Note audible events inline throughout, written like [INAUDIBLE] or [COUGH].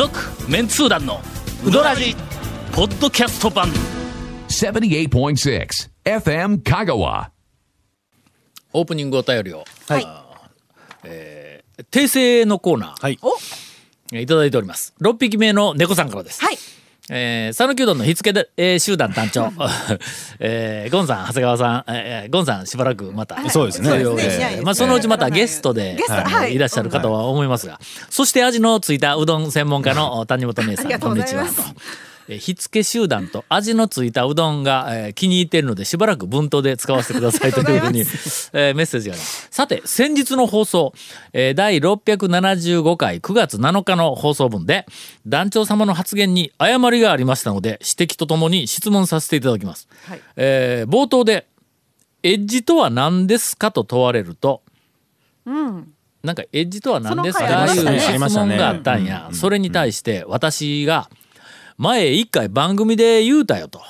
続メンツー団のウドラジポッドキャスト版78.6 FM Kagawa. オープニングお便りをはい。訂正のコーナー、はい。えーいただいております6匹目の猫さんからですはい。えー、讃岐うどんの火付けで、えー集団団長、[LAUGHS] えーゴンさん長谷川さん、えーゴンさんしばらくまた、そうですね。そうですね。えーまあ、そのうちまたゲストで、はい。はい。いらっしゃるかとは思いますが、そして味のついたうどん専門家の谷本姉さんこうんにちはと。えー火付け集団と味のついたうどんが、えー気に入っているのでしばらく文頭で使わせてくださいというふうに、[LAUGHS] えーメッセージがありますさて先日の放送、えー第675回9月7日の放送分で団長様の発言に誤りがありましたので指摘とともに質問させていただきます、はいえー冒頭で「エッジとは何ですか?」と問われるとうん。なんかエッジとは何ですかいう質問があったんや。それに対して私が前一回番組で言うたよと。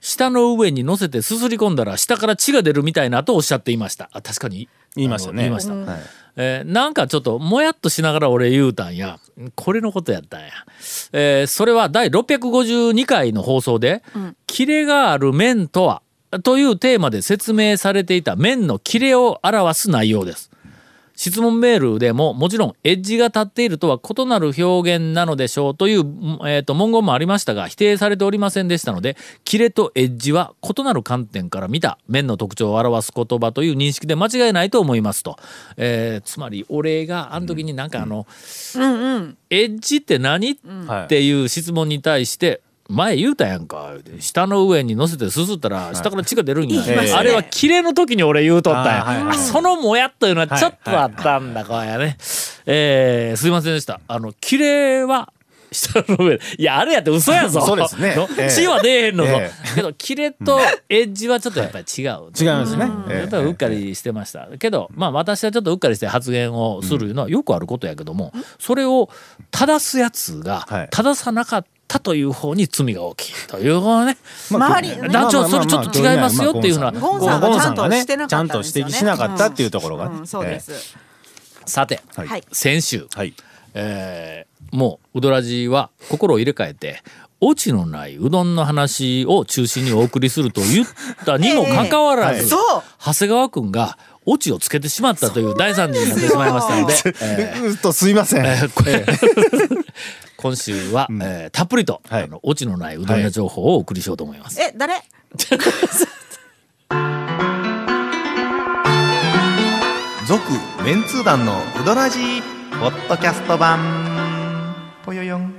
下の上に乗せてすすり込んだら下から血が出るみたいなとおっしゃっていました。あ確かに？言いましたね。言いました。はいえーなんかちょっともやっとしながら俺言うたんや。これのことやったんや。えーそれは第652回の放送で、キレがある面とはというテーマで説明されていた面のキレを表す内容です。質問メールでももちろんエッジが立っているとは異なる表現なのでしょうという、えーと文言もありましたが否定されておりませんでしたのでキレとエッジは異なる観点から見た面の特徴を表す言葉という認識で間違いないと思いますと、えーつまり俺があの時になんかあの、うん。うん。エッジって何、はいっていう質問に対して前言うたやんか。下の上に乗せてすすったら下から血が出るんや、言いあれはキレの時に俺言うとったんはいそのもやっというのはちょっとあったんだ、こうやね。えー、すいませんでした。あのキレは下の上。いやあれやって嘘やぞ。そうですね。のええ。血は出えへんのぞ、えけどキレとエッジはちょっとやっぱり違う、違いますね。やっぱりうっかりしてました。けどまあ私はちょっとうっかりして発言をするのはよくあることやけどもそれを正すやつがはい。正さなかったという方に罪が大きいという方ね周り団長それちょっと違いますよっていうのはゴンさんがちゃんとしてなちゃんとかったんですよね。指摘しなかったっていうところがね。うんそうです。さて。先週、はい。えーもううどらじは心を入れ替えてオチのないうどんの話を中心にお送りすると言ったにもかかわらず。長谷川君がオチをつけてしまったという大惨事になってしまいましたので、え [LAUGHS] っとすいません。[LAUGHS] 今週は、えーたっぷりと、はい。あのオチのないうどん屋情報をお送りしようと思います。え、誰？[LAUGHS] 続メンツー団のウドラジーポッドキャスト版。ぽよよん。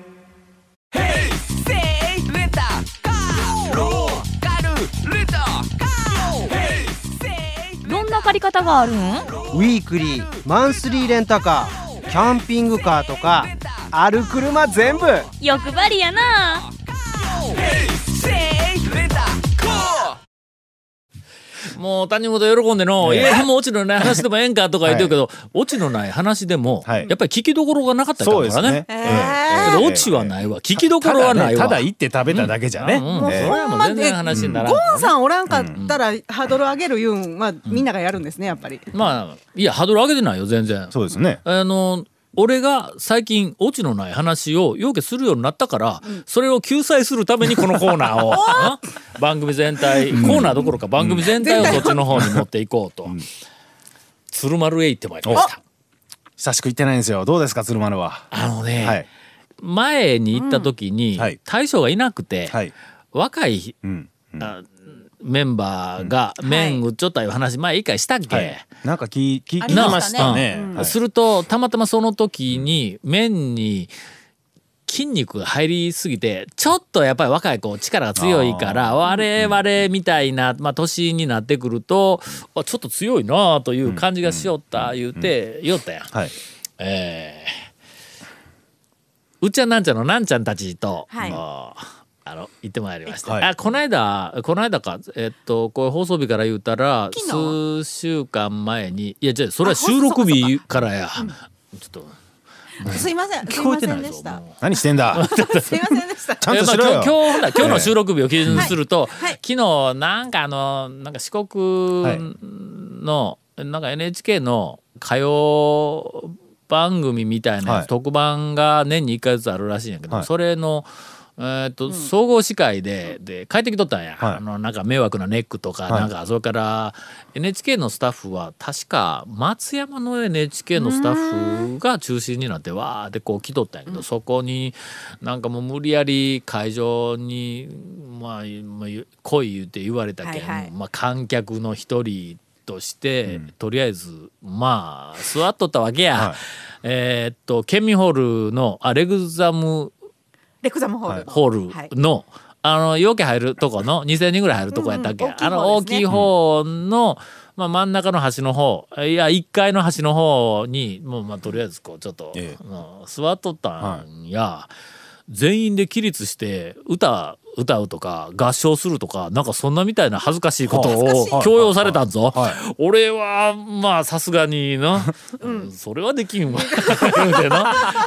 どんな借り方があるん？ウィークリーマンスリーレンタカーキャンピングカーとかある車全部。欲張りやな。もう谷本喜んでの「いやもうオチのない話でもええんか」とか言ってるけど、オチのない話でも、はい。やっぱり聞きどころがなかったそうですからねけどオチはないわ。聞きどころはないわ。ただ行って食べただけじゃね。うん。うそれはもう全然話にならん。ゴンさんおらんかったらハードル上げるいうんはみんながやるんですねやっぱり。まあいやハードル上げてないよ全然。そうですね。あの俺が最近オチのない話をようけするようになったから、それを救済するためにこのコーナーを [LAUGHS] あ番組全体、コーナーどころか番組全体をそっちの方に持っていこうと、鶴丸へ行ってまいりました久しく行ってないんですよ。どうですか鶴丸は？あのね、はい。前に行った時に、大将がいなくて、はい。若いうん。あメンバーが麺売っちょったいう話前一回したっけ、はい。なんか聞聞きまましたたね。うん。はいするとたまたまその時に麺に筋肉が入りすぎてちょっとやっぱり若い子力が強いから我々みたいな、まあ、年になってくるとあちょっと強いなあという感じがしよった言うて言おったやん。はい。えーうっちゃんなんちゃんのなんちゃんたちと、はいあの行ってまいりました、はい。あこの間この間か。えっとこれ放送日から言うたら昨数週間前にいやじゃあそれは収録日からや。ちょっと。すいません。聞こえてないせんでした。ぞもう。何してんだ？[LAUGHS] すいませんでした。ちゃんとしろよ今日今日ほんなら今日の収録日を基準にすると、昨日なんかあのなんか四国の、なんか NHK の歌謡番組みたいな特番が年に1回ずつあるらしいんやけど、はい。それの、えーっと総合司会でで帰ってきとったんや、はい。あのなんか迷惑なネックとか、はい。なんかそれから NHK のスタッフは確か松山の NHK のスタッフが中心になってわーってこう来とったんやけど、そこになんかもう無理やり会場にまあまあ来い言って言われたけん、はいはい。まあ、観客の一人として、とりあえずまあ座っとったわけや。はい。えーっと県民ホールのあレグザムレクザムホール。ホールの、あの陽気入るとこの2,000人ぐらい入るとこやったっけ、うんうん大きい方あの大きい方の、まあ、真ん中の端の方いや1階の端の方にもうまあとりあえずこうちょっと、ええ。うん座っとったんや、全員で起立して歌歌うとか合唱するとかなんかそんなみたいな恥ずかしいことをはい。強要されたんぞ。はい。俺はまあさすがにな、それはできんわ。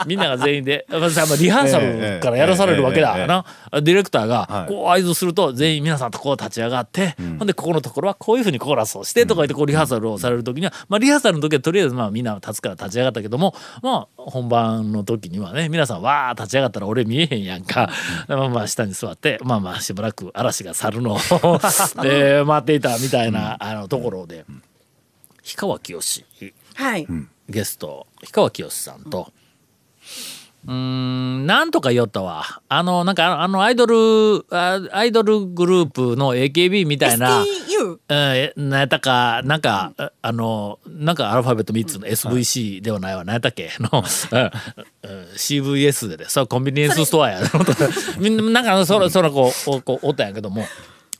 みんなが全員で、まあ、リハーサルからやらされるわけだな、ディレクターがはい。こう合図すると全員皆さんとこう立ち上がって、ほんでここのところはこういうふうにコーラスをしてとか言ってこうリハーサルをされる時には、まあ、リハーサルの時はとりあえずまあみんな立つから立ち上がったけどもまあ本番の時にはね皆さんわー立ち上がったら俺見えへんやんか、まあまあ下に座ってまあまあしばらく嵐が去るのを、[LAUGHS] えー待っていたみたいな、あのところで氷川きよしはい。ゲスト氷川きよしさんと。うーんなんとか言おったわあのなんかあのアイドルあアイドルグループの AKB みたいな STU。えー、何やったかなんか、ああのなんかアルファベット3つの SVC ではないわ。何やったっけ？の、うん。うん。CVS でね。それコンビニエンスストアや。[LAUGHS] みんななんかそらそらこうおこうおったんやけども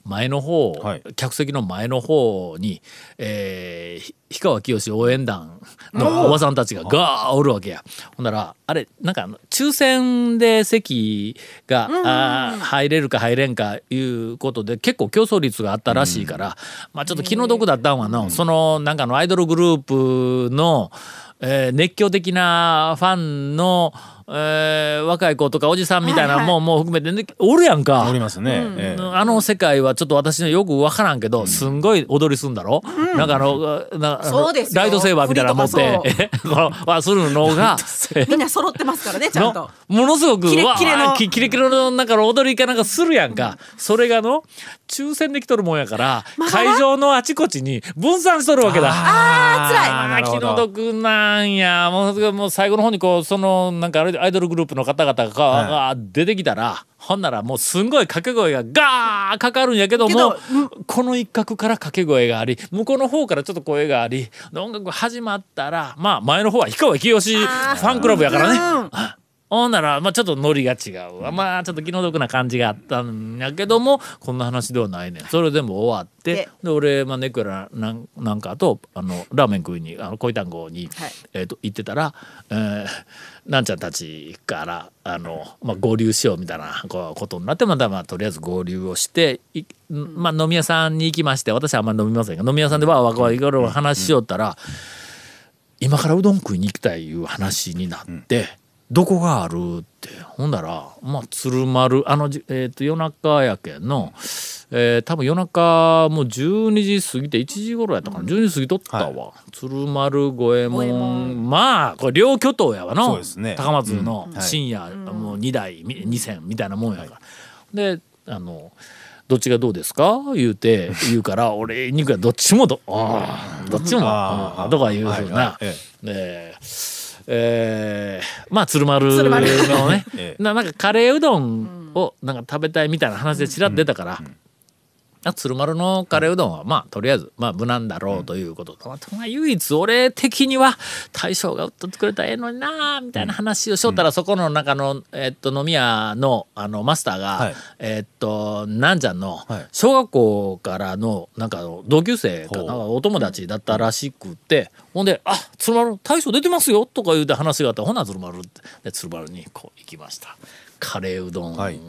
前の方、はい。客席の前の方に、えー、ひ氷川きよし応援団のおばさんたちがガーおるわけや。ほんならあれなんかあの抽選で席が、あー入れるか入れんかいうことで結構競争率があったらしいから、まあちょっと気の毒だったんはの、そのなんかあのアイドルグループの、えー熱狂的なファンの、えー若い子とかおじさんみたいなもんも含めて、ね、おるやんか。おりますね。ええ。あの世界はちょっと私のよく分からんけど、すんごい踊りすんだろ、なんかあのなあのそうですよ。ライトセーバーみたいなの持って振このはするのが [LAUGHS] みんな揃ってますからね、ちゃんと。の。ものすごくキレッキレの。キレキレのなんかの踊りかなんかするやんか、それがの抽選できとるもんやから、会場のあちこちに分散しとるわけだ。あー、辛い。気の毒なんや。もうもう最後の方にこうそのなんかあれアイドルグループの方々が、はい。が出てきたらほんならもうすんごい掛け声がガーかかるんやけどもこの一角から掛け声があり向こうの方からちょっと声があり音楽始まったらまあ前の方は氷川きよしファンクラブやからね。うんほんなら、まあ、ちょっとノリが違うわ。まあ、ちょっと気の毒な感じがあったんやけども、こんな話ではないねん。それでも終わってで、で、俺、まあ、ネクラなんなんかと、あの、ラーメン食いに、あの、恋単語に、はい。えっ、と、行ってたら、えーなんちゃんたちから、あの、まあ、合流しようみたいなこうことになって、また、まあ、とりあえず合流をして、いまあ、飲み屋さんに行きまして、私はあんまり飲みませんが、飲み屋さんでわーわーわーいろいろ話しよったら、今からうどん食いに行きたいいう話になって、どこがあるって。ほんならまあ鶴丸あの、じえー、と夜中やけんの、えー多分夜中もう12時過ぎて1時頃やったかな、12時過ぎとったわ、鶴丸五右衛門。まあこれ両巨頭やわの。そうですね。高松のうん。はい深夜、もう2台2線みたいなもんやから。であのどっちがどうですか？言うて言うから [LAUGHS] 俺にくやどっちもどどっちもとかいうふうはいなはい。ええ。ーえーまあ鶴丸鶴丸のね。[LAUGHS] ええ。ななんかカレーうどんをなんか食べたいみたいな話でちらっと出たから、あ鶴丸のカレーうどんはまあとりあえずまあ無難だろうということと、まあ唯一俺的には大将が売っとってくれたらええのになあみたいな話をしよったら、そこの中の、えっと飲み屋のあのマスターが、はい。えっとなんちゃんのはい。小学校からのなんか同級生かなほお友達だったらしくて、ほんで「あ鶴丸大将出てますよ」とか言うて話があって「ほな鶴丸」って。で鶴丸にこう行きました。カレーうどんを、はい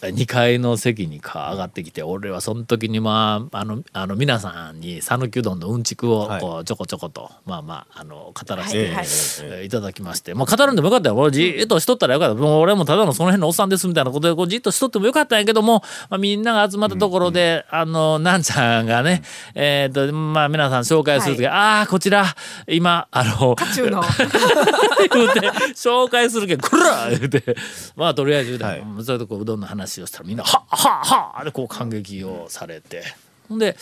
2階の席にか上がってきて俺はその時にまああのあの皆さんに讃岐うどんのうんちくをはい。こうちょこちょこと、まあまああの語らせて、はい。ただきまして、まあ、語るんでもよかったよ。俺じーっとしとったらよかった。もう俺もただのその辺のおっさんですみたいなことでこうじっとしとってもよかったんやけども、まあ、みんなが集まったところで、あのなんちゃんがね、えーとまあ、皆さん紹介する時、ああこちら今あの中の。[LAUGHS] 言うて紹介するけんこら言うてまあとりあえずはい。それでこううどんの話をしたらみんな「はっはっはっ」でこう感激をされて。で、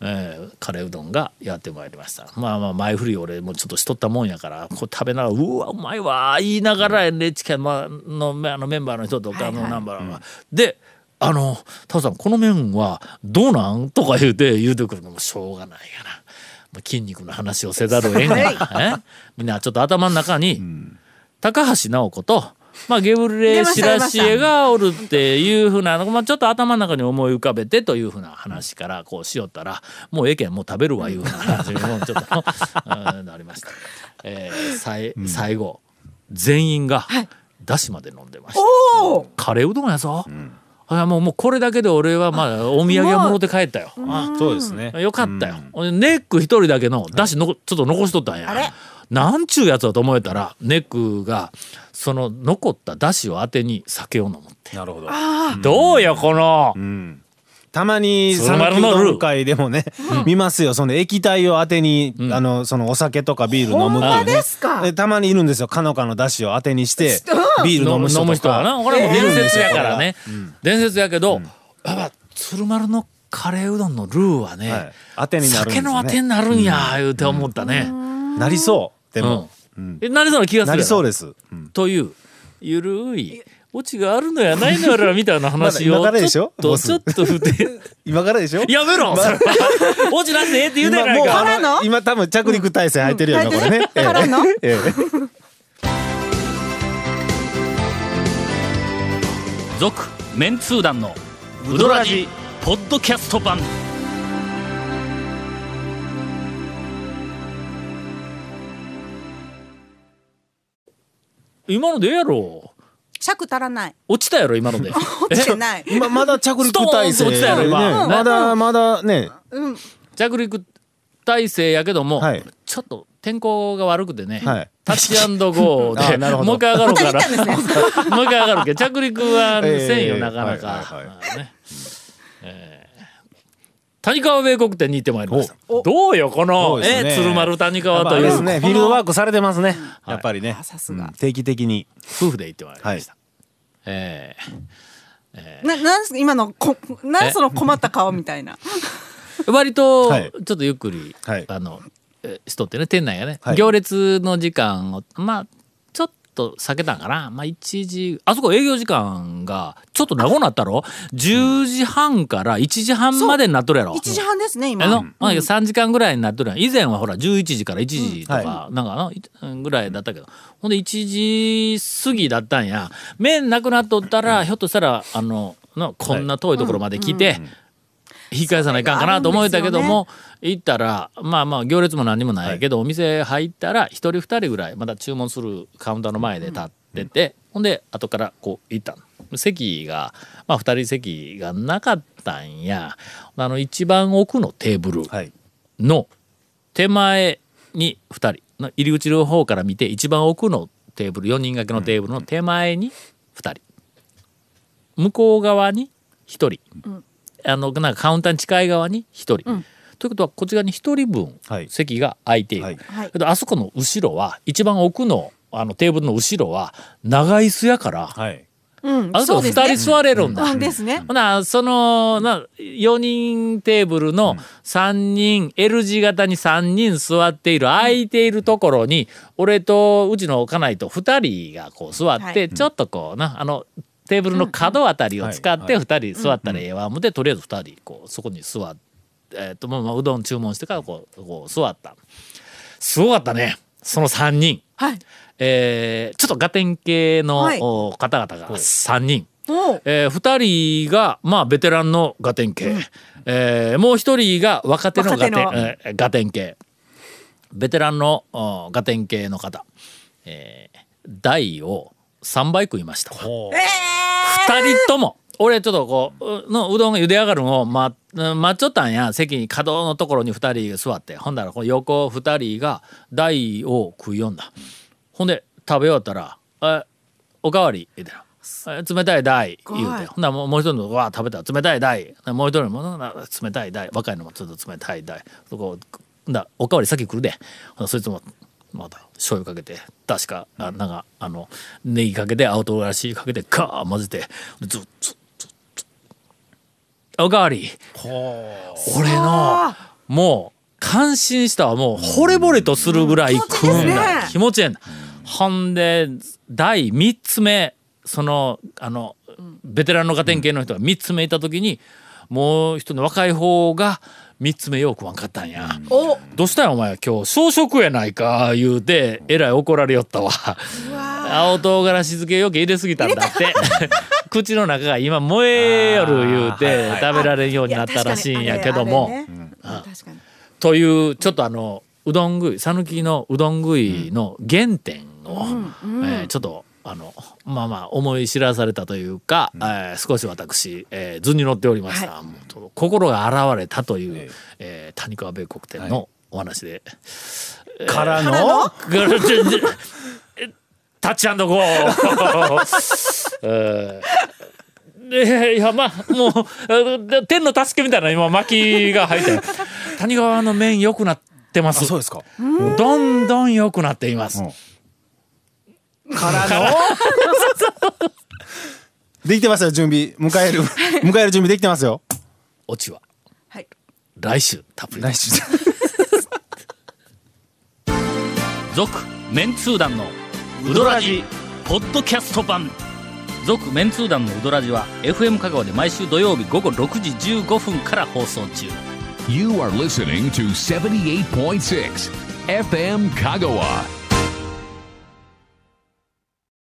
えーカレーうどんがやってまいりました。まあまあ前振り俺もちょっとしとったもんやからこう食べながら「うわうまいわ」言いながら NHK のあのあのメンバーの人とかのナンバーが、であの「タオさんこの麺はどうなん?」とか言うて言うてくるのもしょうがないやな。まあ筋肉の話をせざるを得んが、え？みんなちょっと頭の中に、高橋直子と、まあ、ゲブレシラシエがおるっていうふうなのまあ、ちょっと頭の中に思い浮かべてというふうな話からこうしよったらもうええけんもう食べるわいうふうな話にもうちょっとうんなりました。えーさい最後全員がだしまで飲んでました。おおカレーうどんやぞ。あもうもうこれだけで俺はまあお土産はもろて帰ったよ。あそうですねよかったよ。俺ネック一人だけのだしのこちょっと残しとったんや。なんちゅうやつだと思えたらネックがその残っただしを当てに酒を飲むって。なるほど。どうよこの。うん。たまに讃岐うどん会でもね、見ますよ。その液体を当てに、あのそのお酒とかビール飲むっていうね。ですか？えたまにいるんですよ。かのかのだしを当てにしてうん。ビール飲む人飲むとか人はな。これはもう伝説やからね。伝説やけど、やっぱ鶴丸のカレーうどんのルーはね、はい。当てになるね。酒の当てになるんや、言うて思ったね。なりそうでも、うん。えなりそうな気がするやろ。なりそうです、うん。という。ゆるい。オチがあるのやないのやらみたいな話をまだ今からでしちょっとょボス。ちょっと振って。[LAUGHS] 今からでしょ？やめろ！それはオチなしでええって言うてないかからの？今多分着陸体制入ってるよね、うん。これね。ええ。からの？ええ。続メンツー団のウドラジポッドキャスト版今のでええやろ？尺足らない。落ちたやろ今ので。[LAUGHS] 落ちてない。今まだ着陸体制、落ちたやろ今。ねまだまだね、うん。着陸体制やけども、はい。ちょっと天候が悪くてね、はい。タッチアンドゴーで [LAUGHS] あなるほど。もう一回上がろうから。また行ったんですもう一回上がるけど着陸はええせんよ、[LAUGHS] なかなはいか、はいはい。まあね。えー谷川米国店に行ってまいりました。お。どうよこその、ね。え鶴丸谷川という。ですね、フィールドワークされてますね。やっぱりね。あ、さすが。うん。定期的に。夫婦で行ってまいりました、はえーななんす今のこなんその困った顔みたいな。[LAUGHS] 割とはい。ちょっとゆっくり、はい。あのえしとってね店内がね、はい。行列の時間をまあと避けたんかな。まあ1時あそこ営業時間がちょっと長くなったろ？10時半から1時半までになっとるやろ。1時半ですね今。あの、まあ、3時間ぐらいになっとるやん。以前はほら11時から1時とか、はなんかないぐらいだったけど。ほんで1時過ぎだったんや。麺なくなっとったらひょっとしたらあののこんな遠いところまで来て、引き返さないかんかなと思えたけども、行ったらまあまあ行列も何にもないけど、お店入ったら1人2人ぐらいまだ注文するカウンターの前で立ってて、ほんで後からこう行ったの。席が、まあ、2人席がなかったんや。あの一番奥のテーブルはい。の手前に2人。の入り口の方から見て一番奥のテーブル4人掛けのテーブルの手前に2人。向こう側に1人、あのなんかカウンターに近い側に1人、ということはこっち側に1人分はい。席が空いている、はい。はい。けどあそこの後ろは一番奥のあのテーブルの後ろは長椅子やから、はい。うんあそこ2そうですね。人座れるんだ。うん。ですね。ほなそのな4人テーブルの3人、L 字型に3人座っている空いているところに俺とうちの家内と2人がこう座って、はい。ちょっとこうなあのテーブルの角あたりを使ってうん2人座ったらええわ。思ってとりあえず2人こうそこに座って、えーとまあまあうどん注文してからこうこう座った。すごかったね。その3人。はい。えーちょっとガテン系の、はい。お方々が3人。えー、2人が、まあ、ベテランのガテン系、えーもう1人が若手のガテンえーガテン系。ベテランのおガテン系の方、えー、大を3倍食いました。2お人とも俺ちょっとこう、うのうどんが茹で上がるのを待待っちょったんや。席に角のところに二人座って。ほんだらこの横二人が台を食いよんだ。ほんで食べ終わったら、え、おかわり？言うてな。え冷たい台言うて。ほんならもうもう一人のわー食べたら冷たい台。もう一人のもな冷たい台。若いのもちょっと冷たい台。そこだらおかわり先来るで。そいつもまた醤油かけて確かあなんかあのネギかけて青唐辛子かけてカー混ぜてずっとずっとずっ。とおかわり俺のもう感心したわ。もう惚れ惚れとするぐらい食うんだ。気持ちええんだ。ほんで第3つ目そのあのベテランの家庭系の人が3つ目いた時にもう一人の若い方が3つ目よう食わんかったんや。お。どうしたんやお前今日小食やないか言うてえらい怒られよったわ。青唐辛子漬け余計入れすぎたんだって。口の中が今燃えよる言うて食べられんようになったらしいんやけども、というちょっとあのうどん食い讃岐のうどん食いの原点を、えーちょっとあのまあまあ思い知らされたというか、えー少し私、えー図に乗っておりました、もうちょっと心が現れたという、えー谷川米国店のお話で。からの？[LAUGHS] タッチアンドゴー。[LAUGHS] えーでいやまあもうで天の助けみたいな今巻きが入って [LAUGHS] 谷川の麺良くなってます。そうですか。どんどん良くなっています、からの。[LAUGHS] できてますよ準備。迎える。[LAUGHS] 迎える準備できてますよ。オチは。はい。来週たっぷり。来週。[LAUGHS] 続メンツー団のウドラジポッドキャスト版。続メンツー団のウドラジは FM 香川で毎週土曜日午後6時15分から放送中。You are listening to 78.6 FM Kagawa.